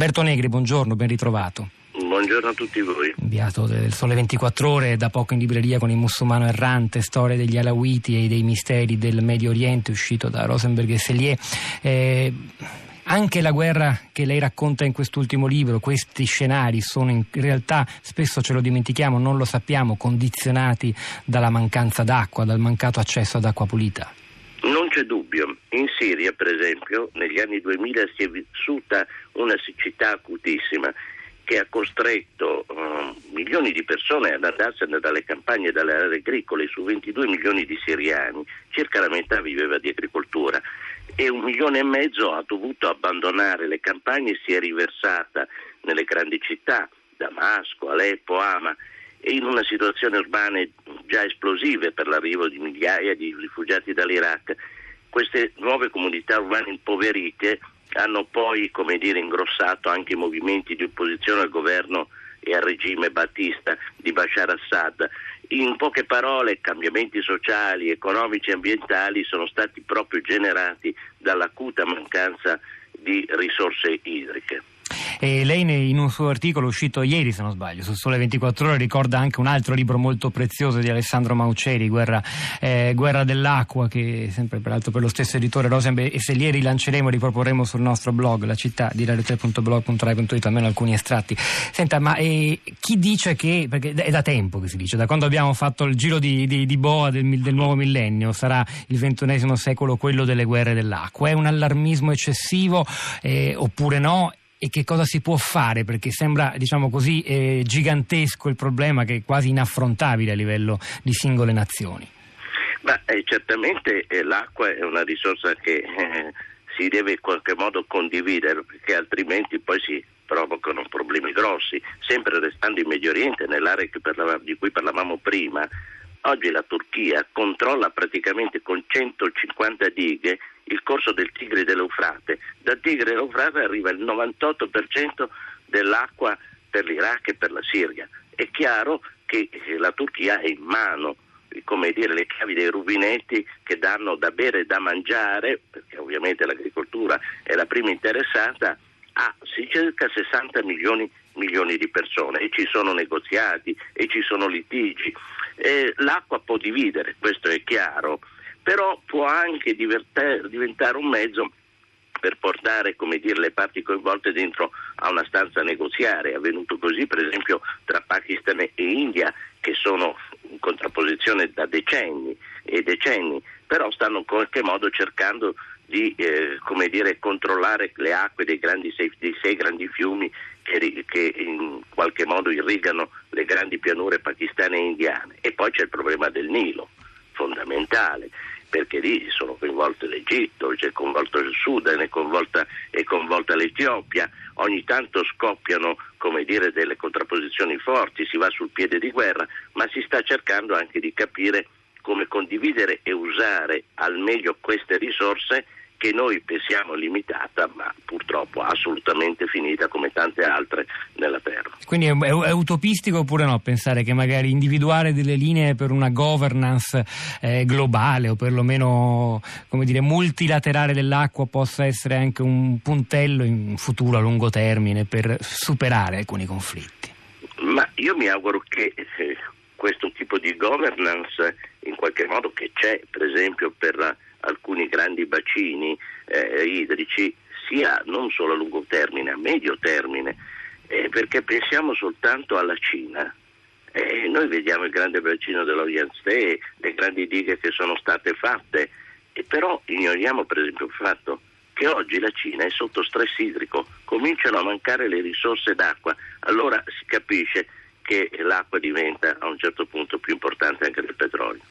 Alberto Negri, buongiorno, ben ritrovato. Buongiorno a tutti voi. Inviato del Sole 24 Ore, da poco in libreria con il musulmano errante, storia degli Alawiti e dei misteri del Medio Oriente, uscito da Rosenberg e Sellier. Eh, anche la guerra che lei racconta in quest'ultimo libro, questi scenari sono in realtà, spesso ce lo dimentichiamo, non lo sappiamo, condizionati dalla mancanza d'acqua, dal mancato accesso ad acqua pulita. C'è dubbio. In Siria, per esempio, negli anni 2000 si è vissuta una siccità acutissima che ha costretto uh, milioni di persone ad andarsene dalle campagne e dalle aree agricole, su 22 milioni di siriani, circa la metà viveva di agricoltura e un milione e mezzo ha dovuto abbandonare le campagne e si è riversata nelle grandi città, Damasco, Aleppo, Hama, e in una situazione urbana già esplosive per l'arrivo di migliaia di rifugiati dall'Iraq. Queste nuove comunità urbane impoverite hanno poi come dire, ingrossato anche i movimenti di opposizione al governo e al regime battista di Bashar Assad. In poche parole, cambiamenti sociali, economici e ambientali sono stati proprio generati dall'acuta mancanza di risorse idriche. E lei in un suo articolo uscito ieri, se non sbaglio, su Sole 24 Ore, ricorda anche un altro libro molto prezioso di Alessandro Mauceri, Guerra, eh, Guerra dell'acqua, che sempre peraltro per lo stesso editore Rosenberg, e se li rilanceremo riproporremo sul nostro blog, la città di radio3.blog.rai.it, almeno alcuni estratti. Senta, ma eh, chi dice che, perché è da tempo che si dice, da quando abbiamo fatto il giro di, di, di boa del, del nuovo millennio, sarà il ventunesimo secolo quello delle guerre dell'acqua, è un allarmismo eccessivo eh, oppure no? E che cosa si può fare perché sembra diciamo così eh, gigantesco il problema che è quasi inaffrontabile a livello di singole nazioni. Ma eh, certamente eh, l'acqua è una risorsa che eh, si deve in qualche modo condividere perché altrimenti poi si provocano problemi grossi, sempre restando in Medio Oriente, nell'area di cui parlavamo prima, oggi la Turchia controlla praticamente con 150 dighe il corso del Tigre dell'Eufrate. Dal Tigre dell'Eufrate arriva il 98% dell'acqua per l'Iraq e per la Siria. È chiaro che la Turchia è in mano come dire, le chiavi dei rubinetti che danno da bere e da mangiare, perché ovviamente l'agricoltura è la prima interessata, a circa 60 milioni, milioni di persone e ci sono negoziati e ci sono litigi. Eh, l'acqua può dividere, questo è chiaro, però può anche diventare un mezzo per portare dire, le parti coinvolte dentro a una stanza negoziare. È avvenuto così per esempio tra Pakistan e India che sono in contrapposizione da decenni e decenni, però stanno in qualche modo cercando di eh, dire, controllare le acque dei, grandi, dei sei grandi fiumi che, che, in qualche modo irrigano le grandi pianure pakistane e indiane. E poi c'è il problema del Nilo, fondamentale perché lì sono coinvolte l'Egitto, c'è coinvolto il Sudan, è coinvolta, è coinvolta l'Etiopia, ogni tanto scoppiano dire, delle contrapposizioni forti, si va sul piede di guerra, ma si sta cercando anche di capire come condividere e usare al meglio queste risorse che noi pensiamo limitata, ma purtroppo assolutamente finita come tante altre nella Terra. Quindi è, è, è utopistico oppure no pensare che magari individuare delle linee per una governance eh, globale o perlomeno come dire, multilaterale dell'acqua possa essere anche un puntello in futuro a lungo termine per superare alcuni conflitti? Ma io mi auguro che eh, questo tipo di governance in qualche modo che c'è per esempio per la alcuni grandi bacini eh, idrici sia non solo a lungo termine, a medio termine, eh, perché pensiamo soltanto alla Cina. Eh, noi vediamo il grande bacino dello Yangtze, le grandi dighe che sono state fatte, e però ignoriamo per esempio il fatto che oggi la Cina è sotto stress idrico, cominciano a mancare le risorse d'acqua, allora si capisce che l'acqua diventa a un certo punto più importante anche del petrolio.